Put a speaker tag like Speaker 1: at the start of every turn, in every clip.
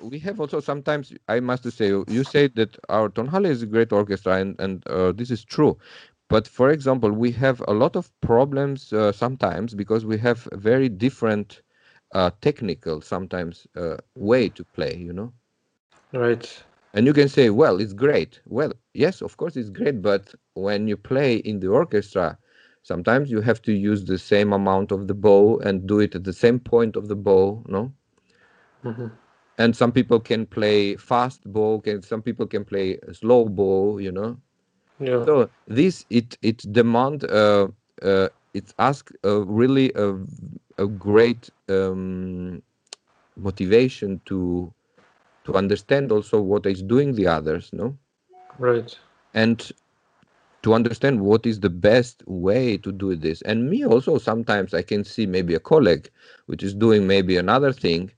Speaker 1: we have also sometimes I must say you say that our Tonhalle is a great orchestra and and uh, this is true, but for example we have a lot of problems uh, sometimes because we have very different uh, technical sometimes uh, way to play. You know.
Speaker 2: Right.
Speaker 1: And you can say, well, it's great. Well, yes, of course it's great, but when you play in the orchestra, sometimes you have to use the same amount of the bow and do it at the same point of the bow, no?
Speaker 2: Mm-hmm.
Speaker 1: And some people can play fast ball can some people can play slow ball you know.
Speaker 2: Yeah.
Speaker 1: So this it it demand uh, uh, it ask really a, a great um, motivation to to understand also what is doing the others no
Speaker 2: Right.
Speaker 1: and to understand what is the best way to do this and me also sometimes i can see maybe a colleague which is doing maybe another thing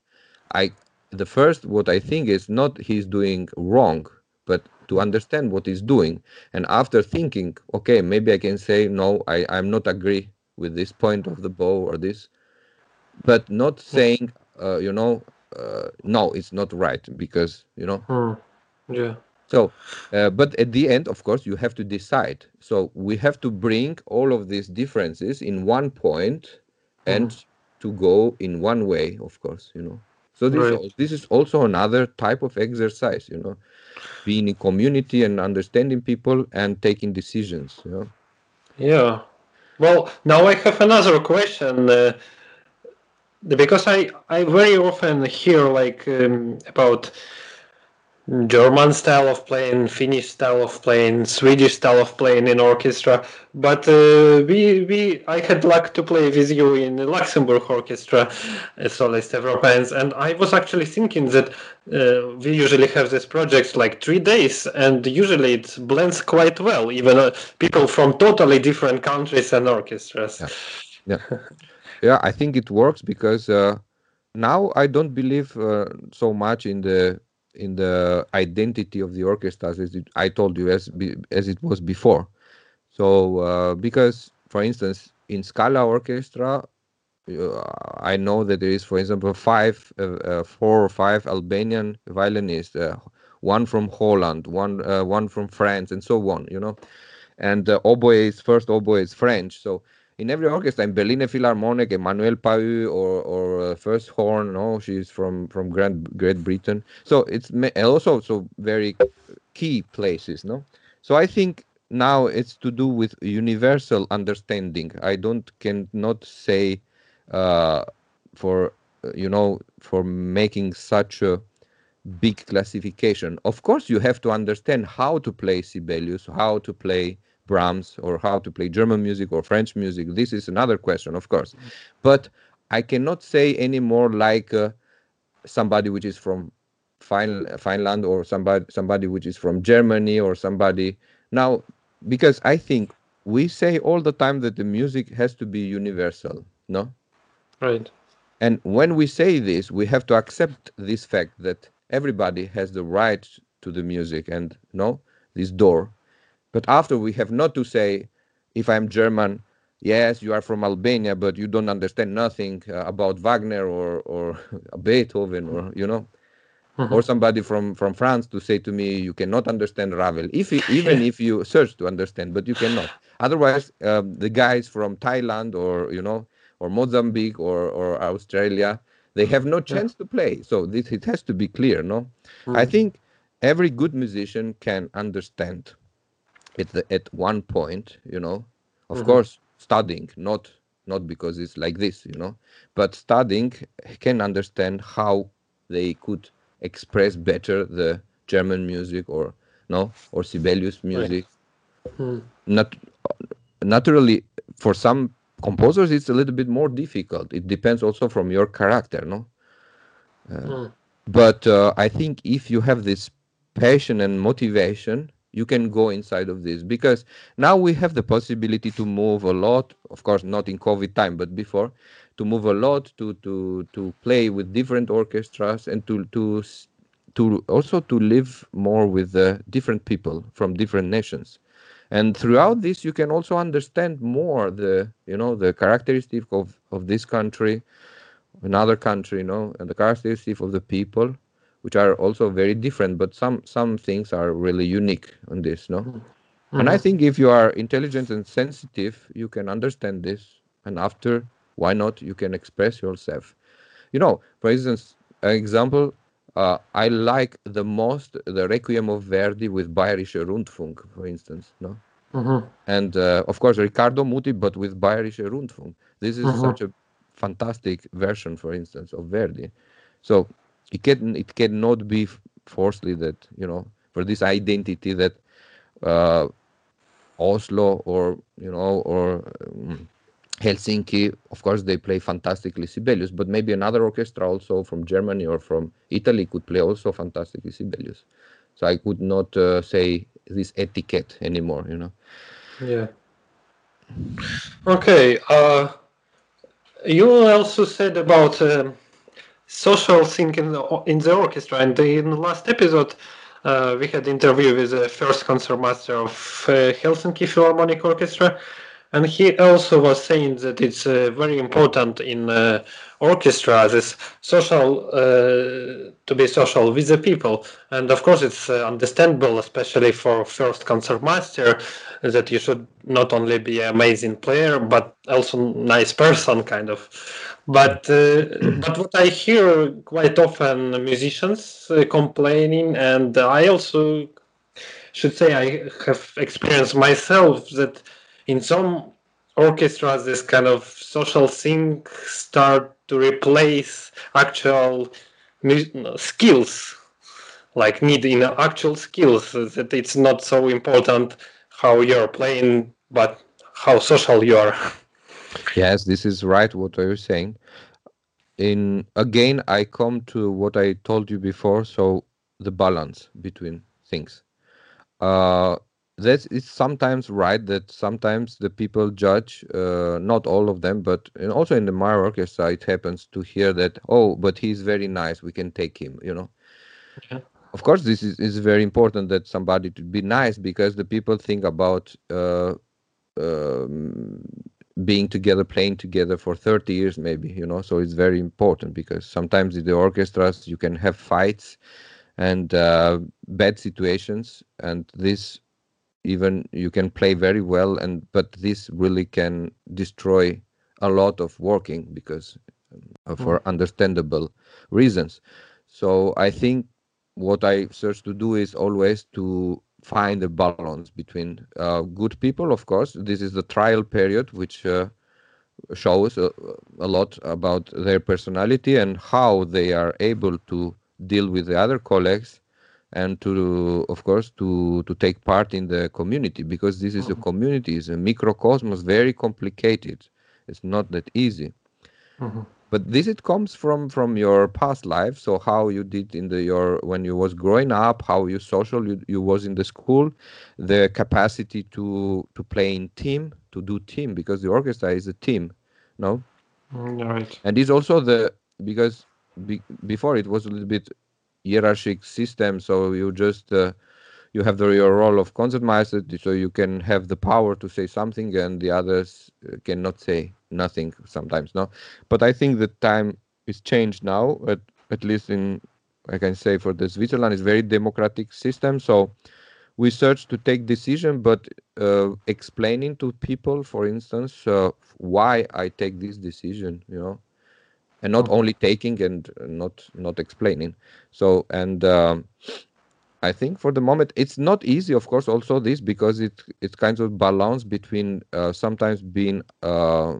Speaker 1: i the first what i think is not he's doing wrong but to understand what he's doing. And after thinking okay maybe i can say no i i'm not agree with this point of the bow or this but not saying uh, you know uh, no it's not right because you know.
Speaker 2: Hmm. Yeah.
Speaker 1: so uh, but at the end of course you have to decide. So we have to bring all of these differences in one point and to go in one way of course you know so this
Speaker 2: Right.
Speaker 1: al- this is also another type of exercise you know being in community and understanding people and taking decisions you know
Speaker 2: Yeah. Well, now I have another question. Uh, because I, I very often hear like um, about German style of playing, Finnish style of playing, Swedish style of playing in orchestra. But uh, we we I had luck to play with you in Luxembourg Orchestra as Solistes Européens, and I was actually thinking that uh, we usually have these projects like three days, and usually it blends quite well, even uh, people from totally different countries and orchestras.
Speaker 1: Yeah. yeah yeah i think it works because uh, now i don't believe uh, so much in the in the identity of the orchestras as it, i told you as as it was before. So uh, because for instance in scala orchestra uh, i know that there is for example five uh, uh, four or five albanian violinists uh, one from holland one uh, one from france and so on you know? And uh, oboe is first oboe is french so in every orchestra in Berliner Philharmonic, Emmanuel Pahud or or uh, first horn, no, she's from from Grand Great Britain. So it's also so very key places, no. So I think now it's to do with universal understanding. I don't cannot say uh, for uh, you know for making such a big classification. Of course, you have to understand how to play Sibelius, how to play Brahms, or how to play German music or French music. This is another question, of course. But I cannot say anymore like uh, somebody which is from fin- Finland or somebody somebody which is from Germany or somebody now because I think we say all the time that the music has to be universal, no?
Speaker 2: Right.
Speaker 1: And when we say this, we have to accept this fact that everybody has the right to the music and no this door. But after we have not to say, if I'm German, yes, you are from Albania, but you don't understand nothing uh, about Wagner or or Beethoven or you know, or somebody from from France to say to me, you cannot understand Ravel, if you, even if you search to understand, but you cannot. Otherwise, um, the guys from Thailand or you know or Mozambique or or Australia, they have no chance to play. So this it has to be clear, no? I think every good musician can understand at the, at one point, you know. Of course, studying, not not because it's like this, you know, but studying can understand how they could express better the German music or no or Sibelius music. Not naturally for some composers it's a little bit more difficult. It depends also from your character no? Uh, but uh, i think if you have this passion and motivation you can go inside of this. Because now we have the possibility to move a lot of course not in covid time but before to move a lot to to to play with different orchestras and to to to also to live more with uh, different people from different nations. And throughout this you can also understand more the you know the characteristic of of this country another country you know and the characteristic of the people which are also very different but some some things are really unique on this no
Speaker 2: Mm-hmm.
Speaker 1: and i think if you are intelligent and sensitive you can understand this and after why not you can express yourself you know for instance an example uh, i like the most the requiem of verdi with bayerische rundfunk for instance no
Speaker 2: Mhm.
Speaker 1: and uh, of course Riccardo Muti, but with Bayerische Rundfunk. This is
Speaker 2: Mhm.
Speaker 1: such a fantastic version, for instance, of Verdi. So it can it cannot be f- forcefully that you know for this identity that uh, Oslo or you know or um, Helsinki, of course, they play fantastically Sibelius, but maybe another orchestra also from Germany or from Italy could play also fantastically Sibelius. So I could not uh, say this etiquette anymore, you know.
Speaker 2: Yeah. Okay. Uh, you also said about um social thing in the, in the orchestra, and in the last episode, uh, we had interview with the first concertmaster of uh, Helsinki Philharmonic Orchestra, and he also was saying that it's uh, very important in uh, orchestra this social uh, to be social with the people, and of course it's uh, understandable, especially for first concertmaster, that you should not only be amazing player but also nice person, kind of. But uh, but what I hear quite often musicians uh, complaining, and I also should say I have experienced myself that in some orchestras this kind of social thing start to replace actual skills like need in actual skills that it's not so important how you're playing but how social you are
Speaker 1: Yes, this is right what are you saying. In again, I come to what I told you before, so the balance between things. Uh that is sometimes right that sometimes the people judge, uh, not all of them, but and also in the Mara orchestra, it happens to hear that, oh, but he's very nice, we can take him, you know.
Speaker 2: Yeah.
Speaker 1: Of course, this is, is very important that somebody to be nice because the people think about uh, um, being together, playing together for 30 years, maybe, you know. So it's very important because sometimes in the orchestras you can have fights and uh, bad situations, and this even you can play very well, and but this really can destroy a lot of working because uh, for understandable reasons. So I think what I search to do is always to find a balance between uh, good people, of course. This is the trial period, which uh, shows a, a lot about their personality and how they are able to deal with the other colleagues and to of course to to take part in the community because this is a community is a microcosmos very complicated. It's not that easy but this it comes from from your past life. So how you did in the your when you was growing up how you social you, you was in the school the capacity to to play in team to do team because the orchestra is a team no?
Speaker 2: Right.
Speaker 1: And it's also the because be, before it was a little bit hierarchic system so you just uh, you have the, your role of concertmeister so you can have the power to say something and the others uh, cannot say nothing sometimes no? But i think the time is changed now at, at least in i can say for the switzerland is very democratic system. So we search to take decision but uh, explaining to people for instance uh, why i take this decision you know? And not only taking and not not explaining. So and um, i think for the moment it's not easy of course also this because it it's kind of balance between uh, sometimes being uh,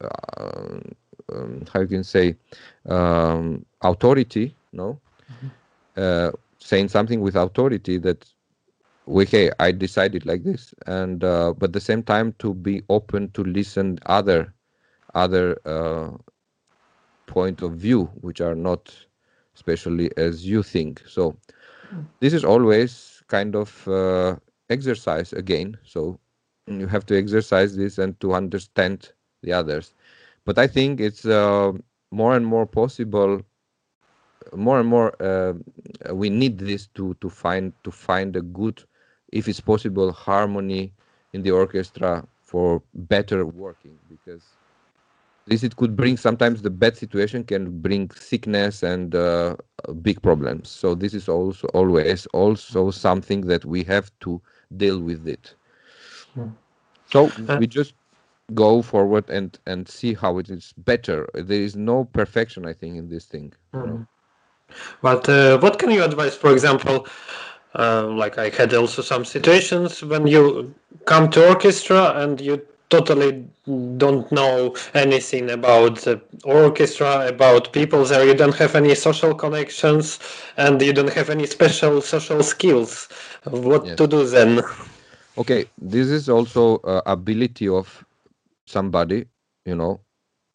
Speaker 1: uh, um, how you can say um, authority no? Uh, saying something with authority that we okay i decided like this and uh, but at the same time to be open to listen other other uh, point of view which are not especially as you think. So this is always kind of uh, exercise again. So you have to exercise this and to understand the others. But i think it's uh, more and more possible more and more uh, we need this to to find to find a good if it's possible harmony in the orchestra for better working because this it could bring sometimes the bad situation can bring sickness and uh, big problems so this is also always also something that we have to deal with it
Speaker 2: Hmm.
Speaker 1: so
Speaker 2: Uh,
Speaker 1: we just go forward and and see how it is better there is no perfection i think in this thing you know?
Speaker 2: But uh, what can you advise, for example? Uh, like I had also some situations when you come to orchestra and you totally don't know anything about the orchestra, about people there. You don't have any social connections, and you don't have any special social skills. What
Speaker 1: Yes.
Speaker 2: to do then?
Speaker 1: okay this is also uh, ability of somebody you know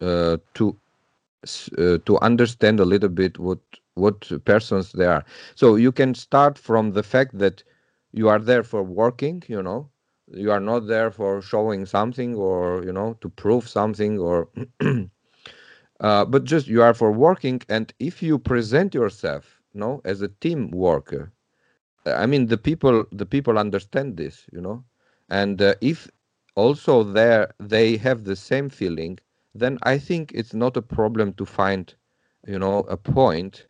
Speaker 1: uh, to uh, to understand a little bit what what persons they are so you can start from the fact that you are there for working you know you are not there for showing something or you know to prove something or uh, but just you are for working and if you present yourself you know as a team worker I mean, the people the people understand this, you know, and uh, if also there they have the same feeling, then I think it's not a problem to find, you know, a point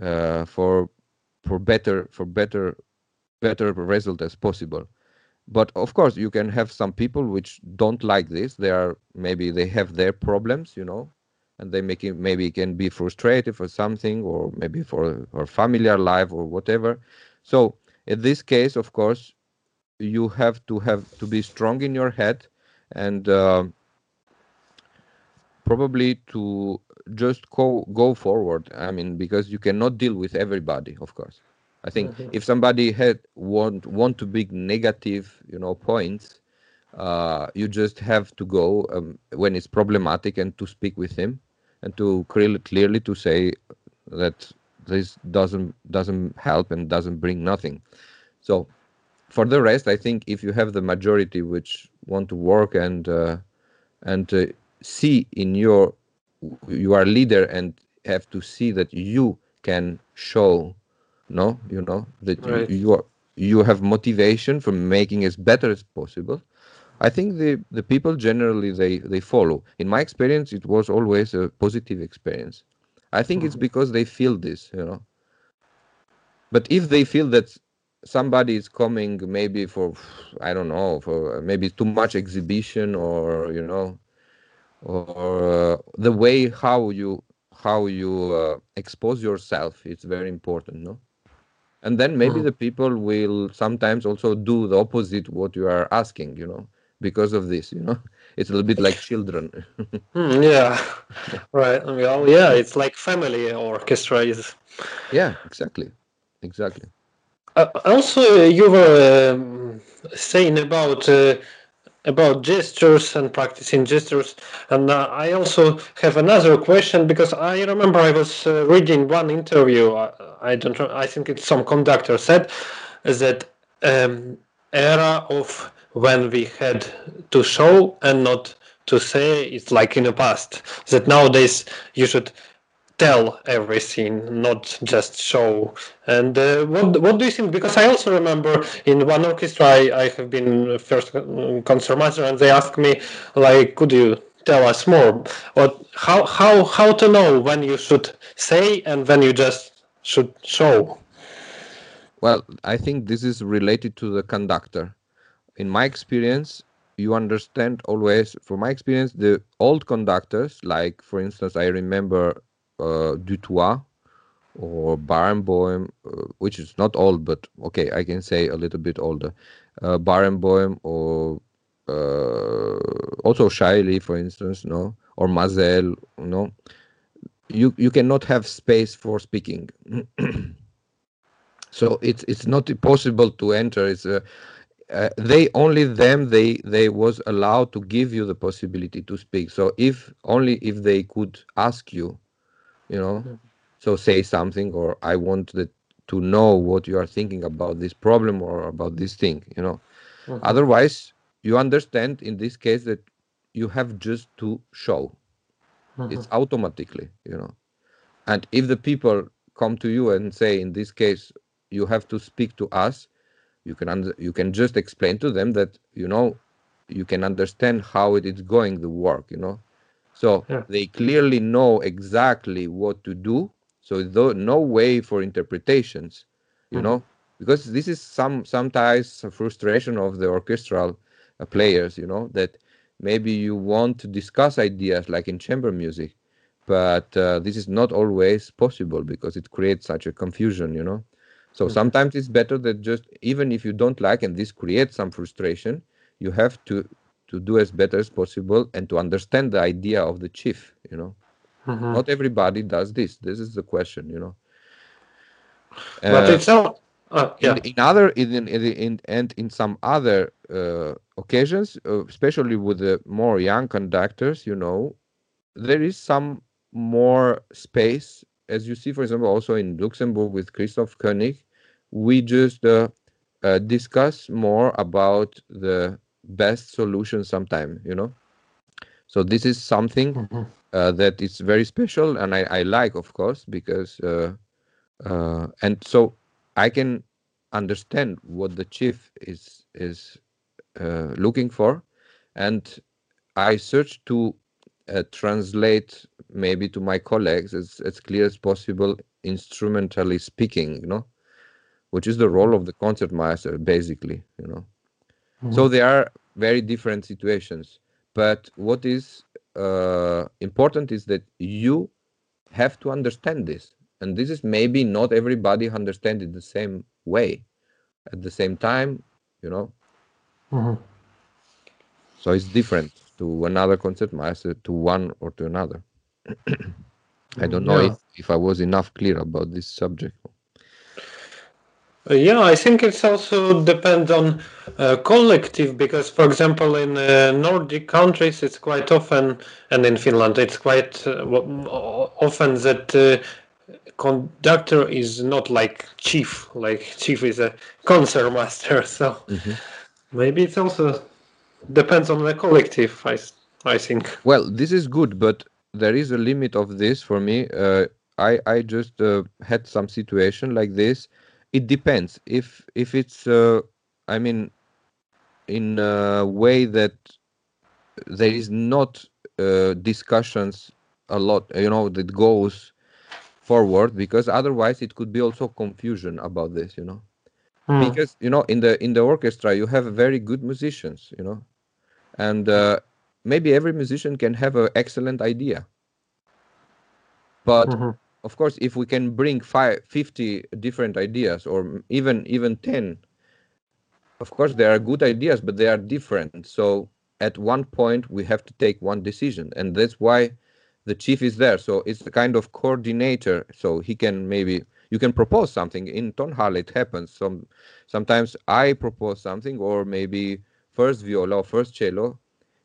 Speaker 1: uh, for for better for better better result as possible. But of course, you can have some people which don't like this. They are maybe they have their problems, you know, and they make it maybe can be frustrated for something or maybe for or familiar life or whatever. So in this case, of course, you have to have to be strong in your head and um probably to just go go forward. I mean, because you cannot deal with everybody, of course. I think if somebody had want want to big negative, you know, points, uh, you just have to go um, when it's problematic and to speak with him and to clearly clearly to say that this doesn't doesn't help and doesn't bring nothing. So for the rest, I think if you have the majority which want to work and uh, and uh, see in your you are leader and have to see that you can show no you know that you,
Speaker 2: Right.
Speaker 1: you are you have motivation for making as better as possible. I think the the people generally they they follow. In my experience it was always a positive experience. I think it's because they feel this you know. But if they feel that somebody is coming maybe for i don't know for maybe too much exhibition or you know or uh, the way how you how you uh, expose yourself it's very important no and then maybe the people will sometimes also do the opposite what you are asking you know because of this you know it's a little bit like children
Speaker 2: Hmm, yeah, right. Well, yeah, it's like family orchestra is.
Speaker 1: yeah exactly exactly
Speaker 2: Uh, also, you were um, saying about uh, about gestures and practicing gestures, and uh, I also have another question because I remember I was uh, reading one interview. I, I don't. I think it's some conductor said that um, era of when we had to show and not to say it's like in the past. That nowadays you should tell everything, not just show. And uh, what what do you think? Because I also remember in one orchestra I, I have been first concertmaster, and they asked me like, could you tell us more? Or how how how to know when you should say and when you just should show?
Speaker 1: well i think this is related to the conductor in my experience you understand always from my experience the old conductors like for instance i remember dutoit or Barenboim, uh, which is not old, but okay, I can say a little bit older. Uh, Barenboim or uh, also Chailly, for instance, no, or Maazel, no. You you cannot have space for speaking, so it's it's not possible to enter. It's a uh, they only them they they was allowed to give you the possibility to speak so if only if they could ask you you know? So say something or i want that to know what you are thinking about this problem or about this thing you know? Mm-hmm. Otherwise you understand in this case that you have just to show. It's mm-hmm. automatically you know? And if the people come to you and say in this case you have to speak to us you can under, you can just explain to them that you know you can understand how it is going the work you know So
Speaker 2: Yeah.
Speaker 1: they clearly know exactly what to do. So tho- no way for interpretations, you
Speaker 2: Mhm.
Speaker 1: know, because this is some sometimes a frustration of the orchestral uh, players, you know, that maybe you want to discuss ideas like in chamber music, but uh, this is not always possible because it creates such a confusion, you know. So
Speaker 2: Mhm.
Speaker 1: sometimes it's better that just even if you don't like and this creates some frustration, you have to to do as better as possible and to understand the idea of the chief, you know.
Speaker 2: Mhm.
Speaker 1: Not everybody does this. This is the question, you know.
Speaker 2: But
Speaker 1: Uh,
Speaker 2: it's all. Uh, yeah.
Speaker 1: in, in other in, in, in and in some other uh, occasions uh, especially with the more young conductors you know there is some more space as you see for example also in luxembourg with christoph koenig we just uh, uh, discuss more about the best solution sometime you know? So this is something
Speaker 2: Mhm.
Speaker 1: uh, that is very special and I, I like of course because uh, uh, and so I can understand what the chief is is uh, looking for. And I search to uh, translate maybe to my colleagues as, as clear as possible instrumentally speaking you know? Which is the role of the concertmaster basically you know so
Speaker 2: Mhm.
Speaker 1: there are very different situations but what is uh, important is that you have to understand this and this is maybe not everybody understand it the same way at the same time you know
Speaker 2: Mhm.
Speaker 1: so it's different to another concertmaster to one or to another i don't know
Speaker 2: Yeah.
Speaker 1: if, if i was enough clear about this subject
Speaker 2: Yeah, I think it's also depends on uh, collective because, for example, in uh, Nordic countries, it's quite often, and in Finland, it's quite uh, often that uh, conductor is not like chief. Like chief is a concert master. So
Speaker 1: Mhm.
Speaker 2: maybe it's also depends on the collective. I I think.
Speaker 1: well this is good but there is a limit of this for me uh, i i just uh, had some situation like this it depends if if it's uh, i mean in a way that there is not uh, discussions a lot you know that goes forward because otherwise it could be also confusion about this you know
Speaker 2: Hmm.
Speaker 1: because you know in the in the orchestra you have very good musicians you know and uh, maybe every musician can have an excellent idea but
Speaker 2: Mhm.
Speaker 1: Of course if we can bring five, 50 different ideas or even even 10 of course there are good ideas but they are different. So at one point we have to take one decision and that's why the chief is there. So it's a kind of coordinator. So he can maybe you can propose something. In tonhall it happens. Some sometimes i propose something or maybe first viola or first cello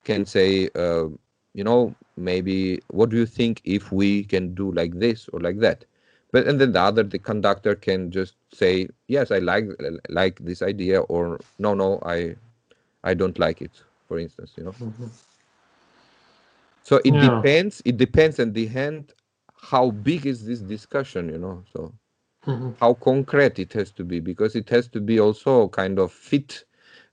Speaker 1: can say uh, you know maybe what do you think if we can do like this or like that but and then the other the conductor can just say yes i like like this idea or no no i i don't like it for instance you know so it
Speaker 2: Yeah.
Speaker 1: depends it depends in the end how big is this discussion you know so
Speaker 2: Mhm.
Speaker 1: how concrete it has to be because it has to be also kind of fit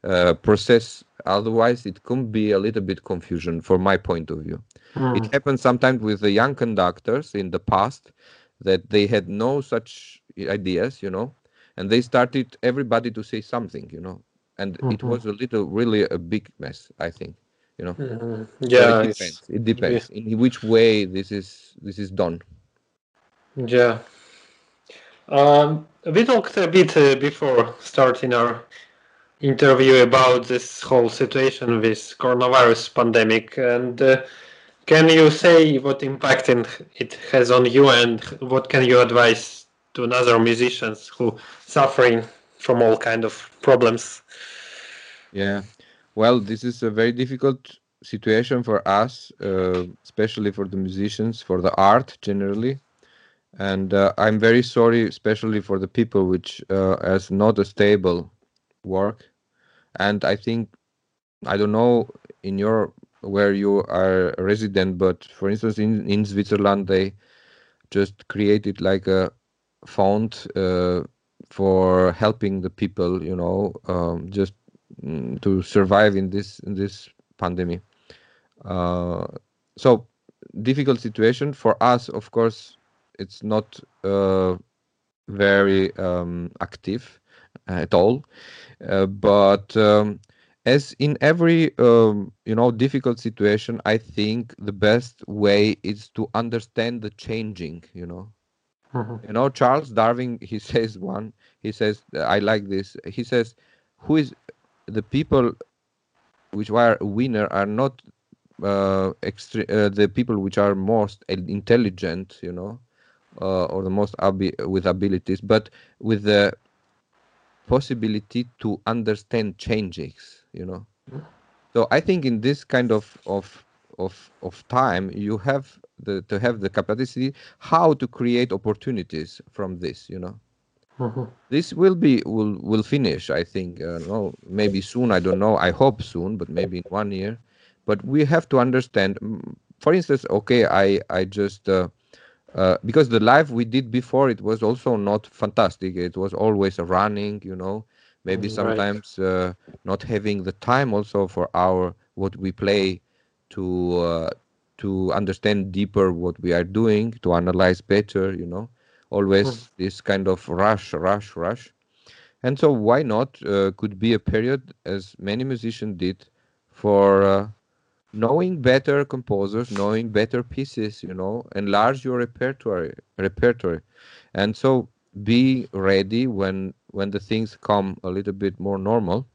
Speaker 1: uh, process otherwise it can be a little bit confusion from my point of view
Speaker 2: Hmm.
Speaker 1: it happens sometimes with the young conductors in the past that they had no such ideas you know and they started everybody to say something you know and it
Speaker 2: Mhm.
Speaker 1: was a little really a big mess i think you know
Speaker 2: Mhm. Yeah.
Speaker 1: it depends it depends in which way this is this is done
Speaker 2: Yeah. Um, we talked a bit uh, before starting our interview about this whole situation with coronavirus pandemic, and uh, can you say what impact it has on you, and what can you advise to other musicians who suffering from all kind of problems?
Speaker 1: Yeah. Well, this is a very difficult situation for us, uh, especially for the musicians, for the art generally. And uh, I'm very sorry, especially for the people which uh, has not a stable work. And I think I don't know in your where you are a resident, but for instance, in in Switzerland, they just created like a fund uh, for helping the people, you know, um, just mm, to survive in this in this pandemic. Uh, so difficult situation for us of course it's not uh, very um, active at all uh, but um, as in every um, you know difficult situation i think the best way is to understand the changing you know
Speaker 2: Mhm.
Speaker 1: you know charles darwin he says one he says i like this he says who is the people which are winner are not uh, extre- uh, the people which are most intelligent you know uh, or the most abi- with abilities but with the possibility to understand changes you know? So i think in this kind of of of of time you have the to have the capacity how to create opportunities from this you know?
Speaker 2: Mhm.
Speaker 1: this will be will will finish i think uh, no maybe soon i don't know i hope soon but maybe in one year. But we have to understand for instance okay i i just uh, uh, because the live we did before it was also not fantastic. It was always running you know. Maybe
Speaker 2: Mm, right.
Speaker 1: sometimes uh, not having the time also for our what we play to uh, to understand deeper what we are doing to analyze better you know. Always this kind of rush rush rush. And so why not uh, could be a period as many musicians did for uh, knowing better composers knowing better pieces you know enlarge your repertoire repertoire and so be ready when when the things come a little bit more normal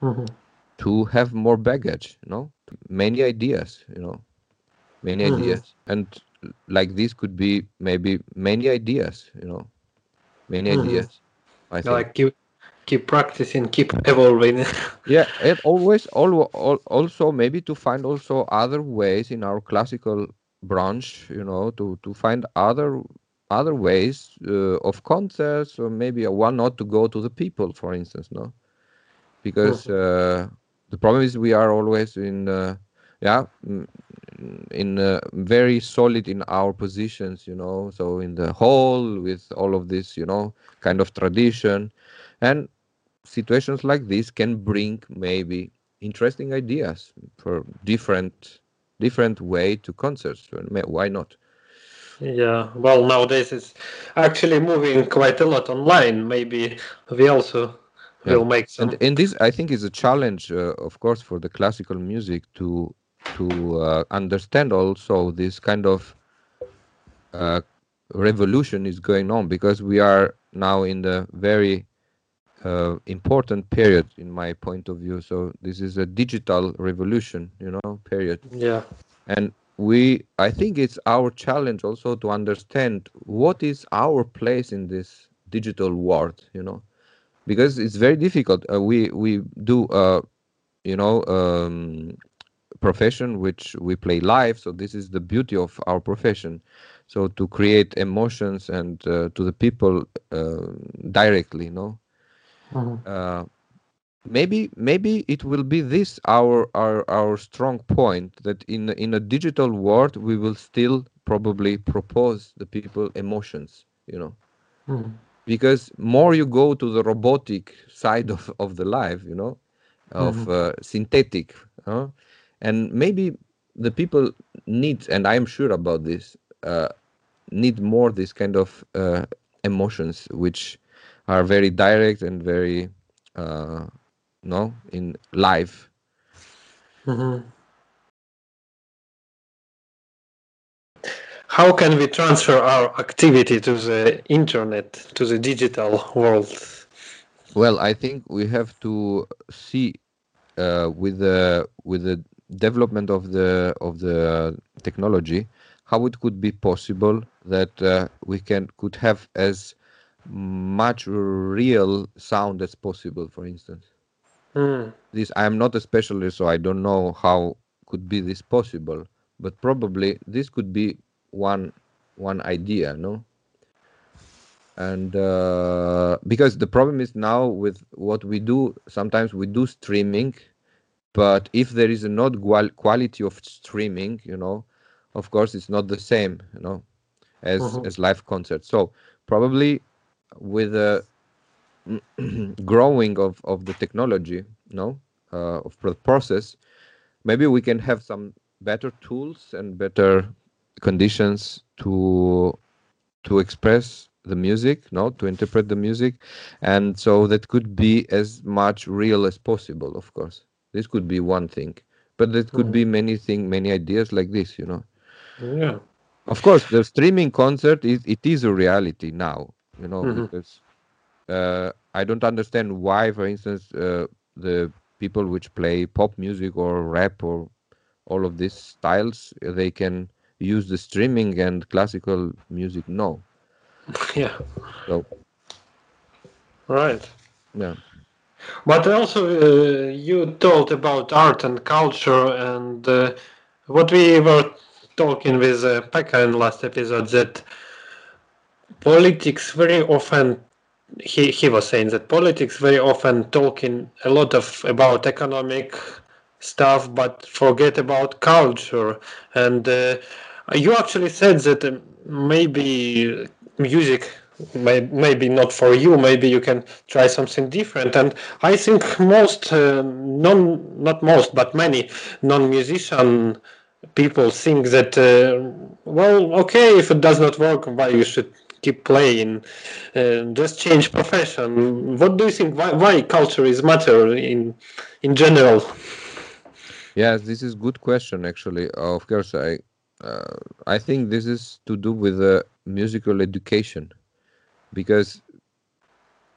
Speaker 2: Mhm.
Speaker 1: to have more baggage you know many ideas you know many
Speaker 2: Mhm.
Speaker 1: ideas and like this could be maybe many ideas you know many
Speaker 2: Mhm.
Speaker 1: ideas i think
Speaker 2: Like keep practicing, keep evolving.
Speaker 1: yeah and always al- al- also maybe to find also other ways in our classical branch you know to to find other other ways uh, of concerts or maybe a one not to go to the people for instance no? Because uh, the problem is we are always in uh, yeah mm, in uh, very solid in our positions you know? So in the hall with all of this you know kind of tradition. And situations like this can bring maybe interesting ideas for different different way to concerts why not
Speaker 2: yeah. Well, nowadays it's actually moving quite a lot online. Maybe we also
Speaker 1: yeah
Speaker 2: will make some.
Speaker 1: and and this i think is a challenge uh, of course for the classical music to to uh, understand also this kind of uh, revolution is going on because we are now in the very uh, important period in my point of view. So this is a digital revolution you know period.
Speaker 2: Yeah.
Speaker 1: and we i think it's our challenge also to understand what is our place in this digital world you know because it's very difficult. Uh, we we do uh you know um profession which we play live. So this is the beauty of our profession. So to create emotions and uh, to the people uh, directly you know
Speaker 2: Mhm.
Speaker 1: uh, maybe maybe it will be this our our our strong point that in in a digital world we will still probably propose the people emotions you know
Speaker 2: Mhm.
Speaker 1: because more you go to the robotic side of of the life you know of uh, synthetic huh? and maybe the people need and i'm sure about this uh, need more this kind of uh, emotions which are very direct and very uh, no in live
Speaker 2: Mhm. How can we transfer our activity to the internet, to the digital world?
Speaker 1: well i think we have to see uh, with the with the development of the of the technology how it could be possible that uh, we can could have as much real sound as possible for instance.
Speaker 2: Mm.
Speaker 1: this i am not a specialist so i don't know how could be this possible but probably this could be one one idea no? And uh, because the problem is now with what we do sometimes we do streaming but if there is a not qual- quality of streaming you know of course it's not the same you know as as live concert so probably with the growing of of the technology no uh, of the process maybe we can have some better tools and better conditions to to express the music, no, to interpret the music, and so that could be as much real as possible. Of course, this could be one thing, but there could be many thing, many ideas like this. You know.
Speaker 2: Yeah.
Speaker 1: Of course, the streaming concert is it is a reality now. You know,
Speaker 2: Mhm.
Speaker 1: because uh, I don't understand why, for instance, uh, the people which play pop music or rap or all of these styles they can use the streaming and classical music. No,
Speaker 2: Yeah.
Speaker 1: so
Speaker 2: Right.
Speaker 1: yeah,
Speaker 2: But also, uh, you told about art and culture, and uh, what we were talking with uh, Pekka in last episode that politics very often. He, he was saying that politics very often talking a lot of about economic stuff, but forget about culture. And uh, you actually said that uh, maybe music may, maybe not for you maybe you can try something different and i think most uh, non not most but many non-musician people think that uh, well okay if it does not work why you should keep playing uh, just change profession. What do you think why, why culture is matter in in general?
Speaker 1: Yes, this is good question actually. Of course, I uh, I think this is to do with the musical education. Because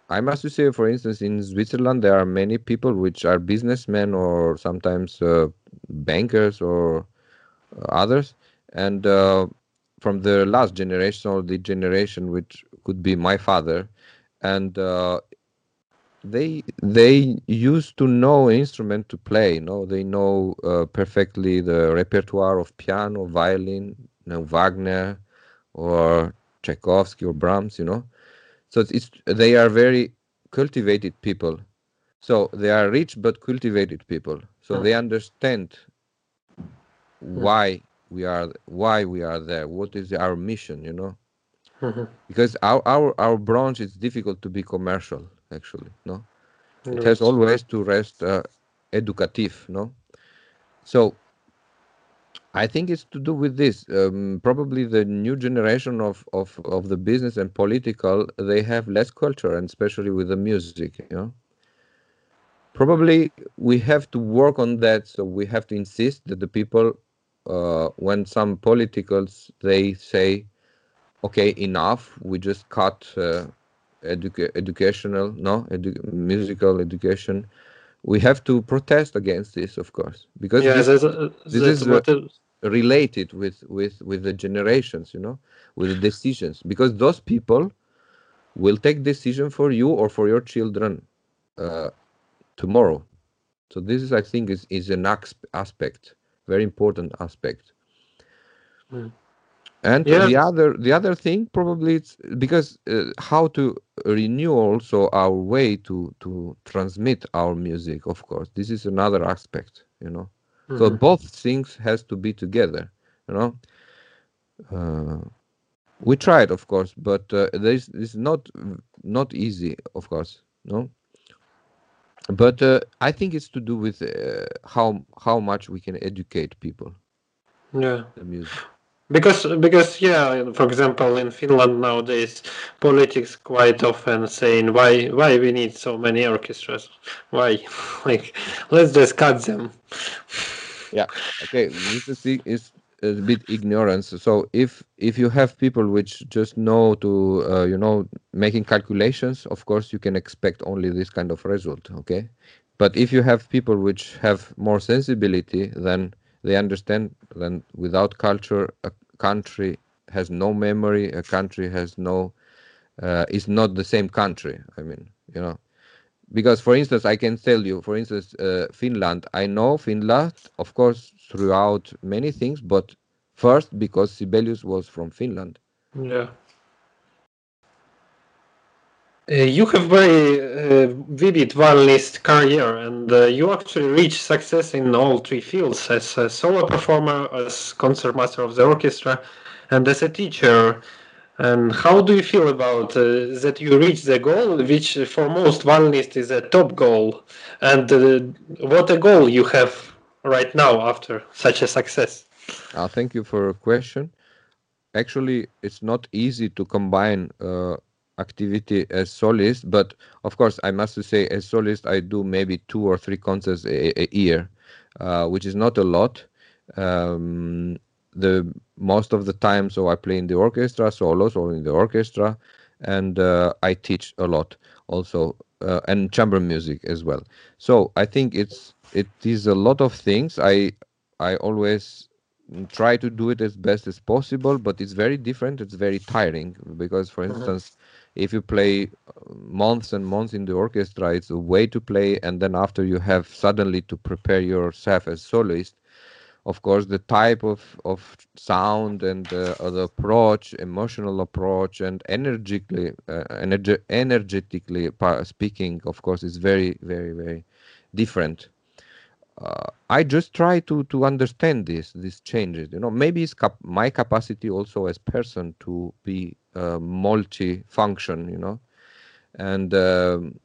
Speaker 1: I must say, for instance, in Switzerland, there are many people which are businessmen or sometimes uh, bankers or others, and uh, from the last generation or the generation which could be my father, and uh, they they used to know instrument to play. No, they know uh, perfectly the repertoire of piano, violin, you know, Wagner, or Tchaikovsky or Brahms. You know, so it's, it's they are very cultivated people. So they are rich but cultivated people. So
Speaker 2: Hmm.
Speaker 1: they understand why we are why we are there. What is our mission? You know,
Speaker 2: Mhm.
Speaker 1: because our our our branch is difficult to be commercial. Actually, no. It has always to rest uh, educative. No. So I think it's to do with this. Um, probably the new generation of, of, of the business and political, they have less culture, and especially with the music. You know, probably we have to work on that. So we have to insist that the people, uh, when some politicals they say, okay, enough, we just cut uh, educa- educational, no, edu- musical education. We have to protest against this, of course, because
Speaker 2: yeah
Speaker 1: this
Speaker 2: that's, uh,
Speaker 1: this is, uh,
Speaker 2: what it-
Speaker 1: related with with with the generations you know with the decisions because those people will take decision for you or for your children uh, tomorrow so this is i think is is an aspect very important aspect
Speaker 2: Mm.
Speaker 1: and
Speaker 2: Yeah.
Speaker 1: the other the other thing probably it's because uh, how to renew also our way to to transmit our music of course this is another aspect you know so
Speaker 2: Mhm.
Speaker 1: both things has to be together you know uh, we tried of course but uh, this is not not easy of course no but uh, i think it's to do with uh, how how much we can educate people.
Speaker 2: Yeah.
Speaker 1: The music.
Speaker 2: Because, because, yeah, for example, in Finland nowadays, politics quite often saying why, why we need so many orchestras, why, like, let's just cut them.
Speaker 1: yeah. Okay this is is a bit ignorance. So if if you have people which just know to uh, you know making calculations of course you can expect only this kind of result okay? But if you have people which have more sensibility then they understand then without culture a country has no memory a country has no uh, is not the same country i mean you know because for instance i can tell you for instance uh, finland i know finland of course throughout many things but first because sibelius was from finland
Speaker 2: Yeah. Uh, you have very uh, vivid violinist career, and uh, you actually reached success in all three fields as a solo performer, as concertmaster of the orchestra, and as a teacher. And how do you feel about uh, that you reached the goal, which for most violinists is a top goal? And uh, what a goal you have right now after such a success?
Speaker 1: Uh, thank you for a question. Actually, it's not easy to combine uh, activity as solist, but of course, I must say, as solist, I do maybe two or three concerts a, a year, uh, which is not a lot. Um, the most of the time, so I play in the orchestra, solos or in the orchestra, and uh, I teach a lot also, uh, and chamber music as well. So I think it's it is a lot of things. I I always try to do it as best as possible, but it's very different. It's very tiring because, for instance, if you play uh, months and months in the orchestra, it's a way to play, and then after you have suddenly to prepare yourself as soloist. Of course, the type of, of sound and uh, the approach, emotional approach, and energetically, uh, energe- energetically speaking, of course, is very, very, very different uh, I just try to to understand this these changes. You know, maybe it's cap- my capacity also as person to be uh, multi-function. You know, and um,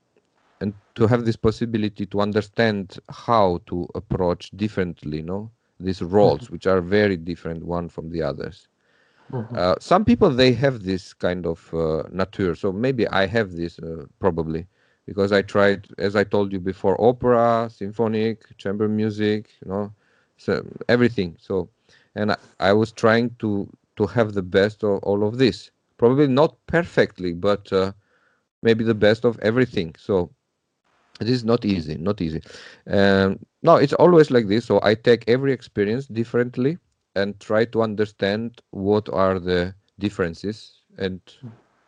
Speaker 1: and to have this possibility to understand how to approach differently. You know, these roles mm-hmm. which are very different one from the others. Mm-hmm. Uh, some people they have this kind of uh, nature, so maybe I have this uh, probably because I tried, as I told you before, opera, symphonic, chamber music, you know, so everything. So, and I, I was trying to to have the best of all of this. Probably not perfectly, but uh, maybe the best of everything. So it is not easy, not easy. Um, no, it's always like this. So I take every experience differently and try to understand what are the differences and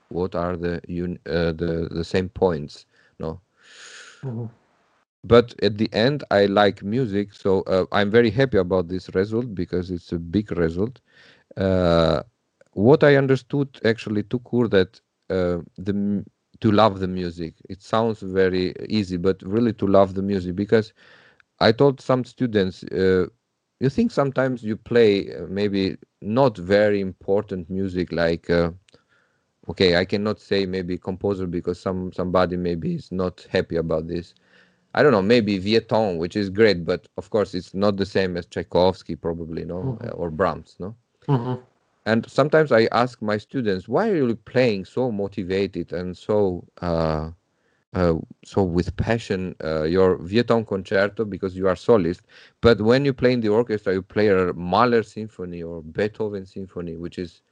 Speaker 1: what are the un- uh, the the same points no mm-hmm. but at the end i like music so uh, i'm very happy about this result because it's a big result uh, what i understood actually to kur that uh, the to love the music it sounds very easy but really to love the music because i told some students uh, you think sometimes you play uh, maybe not very important music like uh, okay i cannot say maybe composer because some somebody maybe is not happy about this i don't know maybe Vieuxtemps which is great but of course it's not the same as tchaikovsky probably no mm-hmm. or brahms no mm-hmm. and sometimes i ask my students why are you playing so motivated and so uh, uh, so with passion uh, your Vieuxtemps concerto because you are solist but when you play in the orchestra you play a mahler symphony or beethoven symphony which is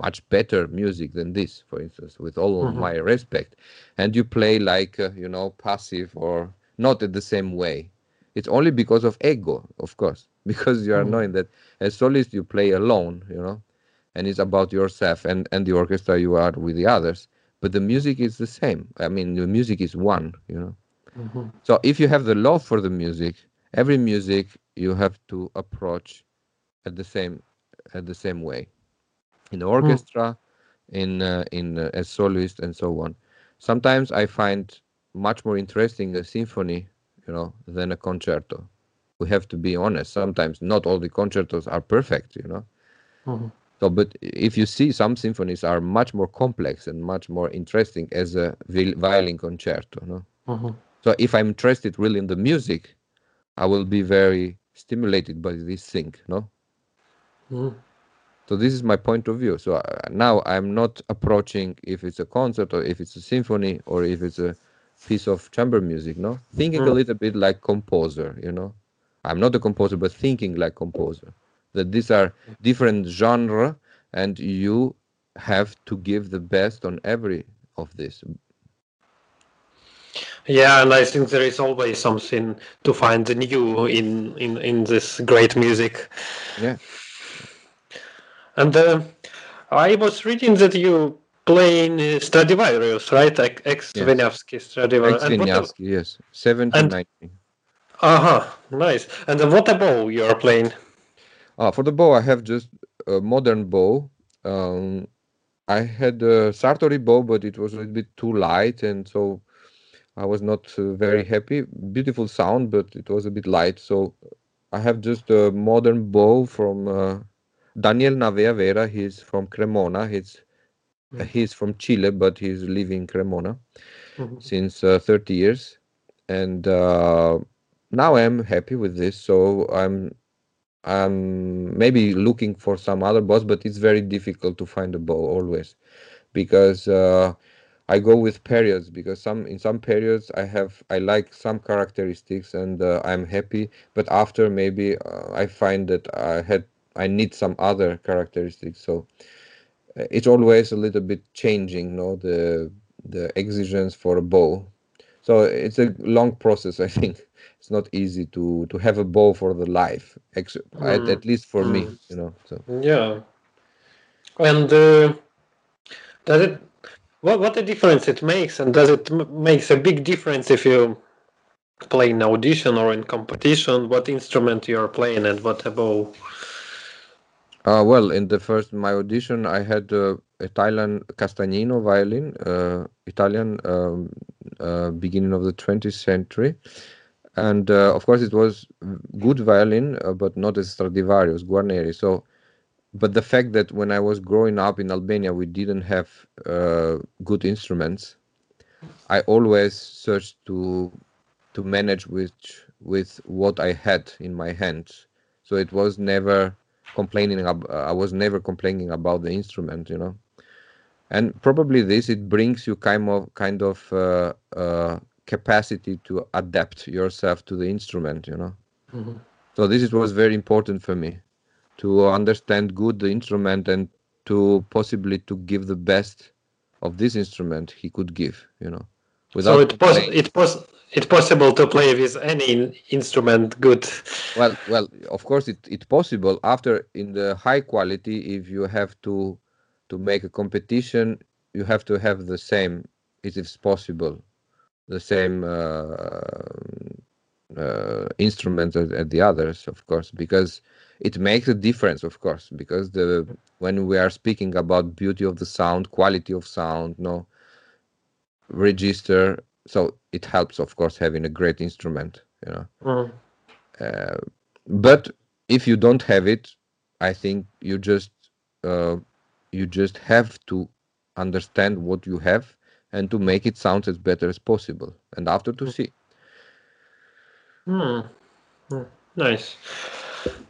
Speaker 1: much better music than this, for instance, with all mm-hmm. my respect, and you play like uh, you know passive or not in the same way. It's only because of ego, of course, because you are mm-hmm. knowing that as solist you play alone, you know, and it's about yourself and and the orchestra you are with the others. But the music is the same. I mean, the music is one, you know. Mm-hmm. So if you have the love for the music, every music you have to approach at the same at the same way in the hmm. orchestra, mm. in uh, in uh, as soloist and so on. Sometimes I find much more interesting a symphony, you know, than a concerto. We have to be honest. Sometimes not all the concertos are perfect, you know. Mm-hmm. So, but if you see some symphonies are much more complex and much more interesting as a violin concerto, no. Mm-hmm. So if I'm interested really in the music, I will be very stimulated by this thing, no. Mm. So this is my point of view. So uh, now I'm not approaching if it's a concert or if it's a symphony or if it's a piece of chamber music. No, thinking mm. a little bit like composer. You know, I'm not a composer, but thinking like composer. That these are different genre, and you have to give the best on every of this.
Speaker 2: Yeah, and I think there is always something to find the new in in in this great music.
Speaker 1: Yeah.
Speaker 2: And uh, I was reading that you play in Stradivarius, right? Like ex Wieniawski yes. Stradivarius.
Speaker 1: Ex Wieniawski, yes. 1790.
Speaker 2: Uh huh, nice. And uh, what bow you are playing?
Speaker 1: Uh, for the bow, I have just a modern bow. Um, I had a Sartory bow, but it was a little bit too light, and so I was not uh, very happy. Beautiful sound, but it was a bit light. So I have just a modern bow from uh, Daniel Navea Vera, he's from Cremona. He's mm-hmm. he's from Chile, but he's living in Cremona mm-hmm. since uh, 30 years. And uh, now I'm happy with this. So I'm I'm maybe looking for some other boss, but it's very difficult to find a bow always because uh, I go with periods because some in some periods I have I like some characteristics and uh, I'm happy, but after maybe uh, I find that I had I need some other characteristics. So uh, it's always a little bit changing, no, the the exigence for a bow. So it's a long process, I think. It's not easy to to have a bow for the life, ex- at,
Speaker 2: Mm,
Speaker 1: at least for me,
Speaker 2: mm,
Speaker 1: you know. So
Speaker 2: yeah. And uh, does it what what a difference it makes, and does it m- makes a big difference if you play in audition or in competition? What instrument you are playing and what bow?
Speaker 1: Uh, well, in the first my audition, I had uh, Italian Castagnino violin, uh, Italian um, uh, beginning of the 20th century, and uh, of course it was good violin, uh, but not as Stradivarius, Guarneri. So, but the fact that when I was growing up in Albania, we didn't have uh, good instruments. I always searched to to manage with with what I had in my hands. So it was never complaining. Ab- uh, I was never complaining about the instrument, you know. And probably this it brings you kind of kind of uh, uh, capacity to adapt yourself to the instrument, you know.
Speaker 2: Mhm.
Speaker 1: So this is was very important for me to understand good the instrument and to possibly to give the best of this instrument he could give, you know,
Speaker 2: So
Speaker 1: without
Speaker 2: it pos it pos it possible to play with any in- instrument good.
Speaker 1: Well, well, of course, it it's possible after in the high quality. If you have to to make a competition, you have to have the same, if it's possible, the same uh, uh, instruments as, as the others, of course, because it makes a difference, of course, because the when we are speaking about beauty of the sound, quality of sound, no register, so it helps, of course, having a great instrument, you know.
Speaker 2: Mm.
Speaker 1: Uh, but if you don't have it, I think you just uh, you just have to understand what you have and to make it sound as better as possible, and after to see.
Speaker 2: Hmm. Hmm. Nice.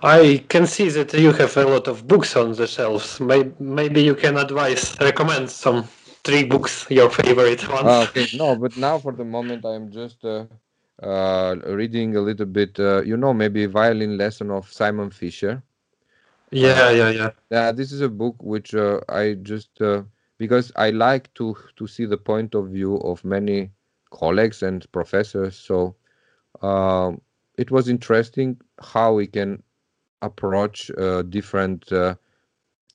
Speaker 2: I can see that you have a lot of books on the shelves. Maybe, maybe you can advise, recommend some three books, your favorite ones.
Speaker 1: Ah, okay, no, but now for the moment I'm just uh, uh, reading a little bit. Uh, you know, maybe violin lesson of Simon Fisher.
Speaker 2: yeah, yeah, yeah.
Speaker 1: Yeah, this is a book which uh, I just uh, because I like to to see the point of view of many colleagues and professors. So um, it was interesting how we can approach uh, different uh,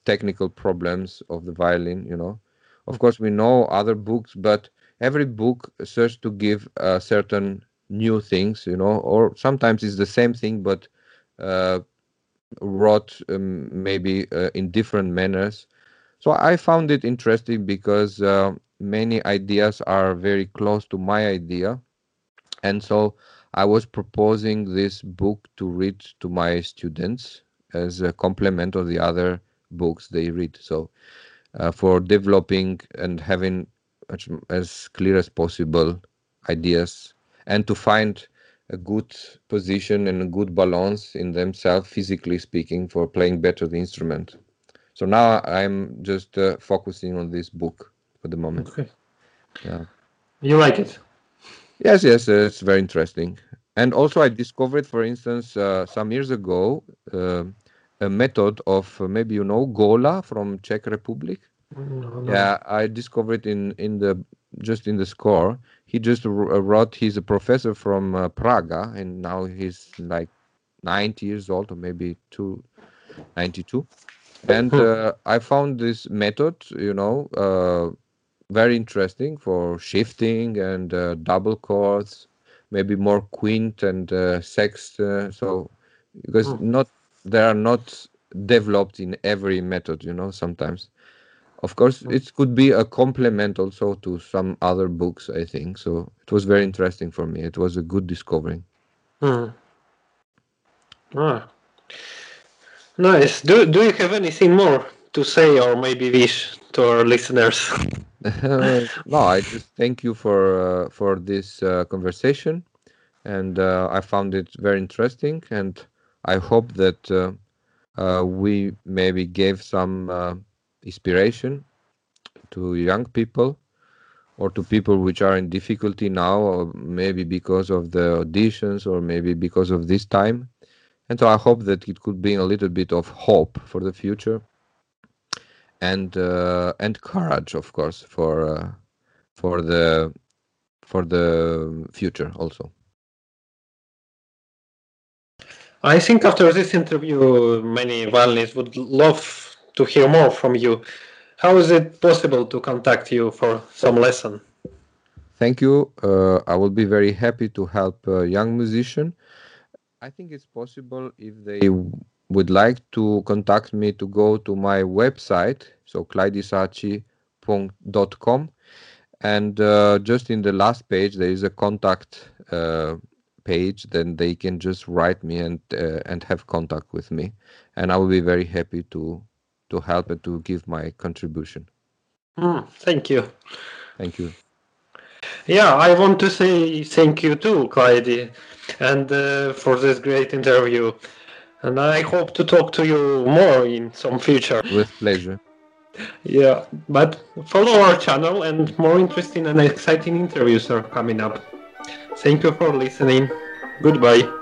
Speaker 1: technical problems of the violin. You know, of course we know other books, but every book serves to give uh, certain new things. You know, or sometimes it's the same thing, but uh, wrote um, maybe uh, in different manners. So I found it interesting because uh, many ideas are very close to my idea, and so I was proposing this book to read to my students as a complement of the other books they read. So uh, for developing and having much, as clear as possible ideas and to find a good position and a good balance in themselves physically speaking for playing better the instrument so now i'm just uh, focusing on this book for the moment
Speaker 2: Okay.
Speaker 1: yeah
Speaker 2: You like it?
Speaker 1: yes yes uh, it's very interesting and also i discovered for instance uh, some years ago uh, a method of uh, maybe you know gola from czech republic
Speaker 2: No, no.
Speaker 1: Yeah, I discovered in in the just in the score. He just uh, wrote. He's a professor from uh, Praga, and now he's like 90 years old, or maybe two, 92. And
Speaker 2: Hmm.
Speaker 1: uh, I found this method, you know, uh, very interesting for shifting and uh, double chords, maybe more quint and uh, sext. Uh, so because
Speaker 2: Hmm.
Speaker 1: not they are not developed in every method, you know, sometimes. Of course,
Speaker 2: Mm.
Speaker 1: it could be a complement also to some other books, I think. So it was very interesting for me. It was a good discovery.
Speaker 2: Hmm. Ah. Nice. Do Do you have anything more to say, or maybe wish to our listeners?
Speaker 1: no, I just thank you for uh, for this uh, conversation, and uh, I found it very interesting. And I hope that uh, uh, we maybe gave some uh, inspiration to young people or to people which are in difficulty now, or maybe because of the auditions, or maybe because of this time. And so I hope that it could bring a little bit of hope for the future and uh, and courage, of course, for uh, for the for the future also.
Speaker 2: I think after this interview, many violinists would love to hear more from you. How is it possible to contact you for some lesson?
Speaker 1: Thank you. Uh, I will be very happy to help a young musician. I think it's possible if they would like to contact me to go to my website, so klaidisahatci.com, and uh, just in the last page there is a contact uh, page. Then they can just write me and uh, and have contact with me, and I will be very happy to to help and to give my contribution.
Speaker 2: Mm, thank you.
Speaker 1: Thank you.
Speaker 2: Yeah, I want to say thank you too, Klaidi, and uh, for this great interview. And I hope to talk to you more in some future.
Speaker 1: With pleasure.
Speaker 2: Yeah, but follow our channel and more interesting and exciting interviews are coming up. Thank you for listening. Goodbye.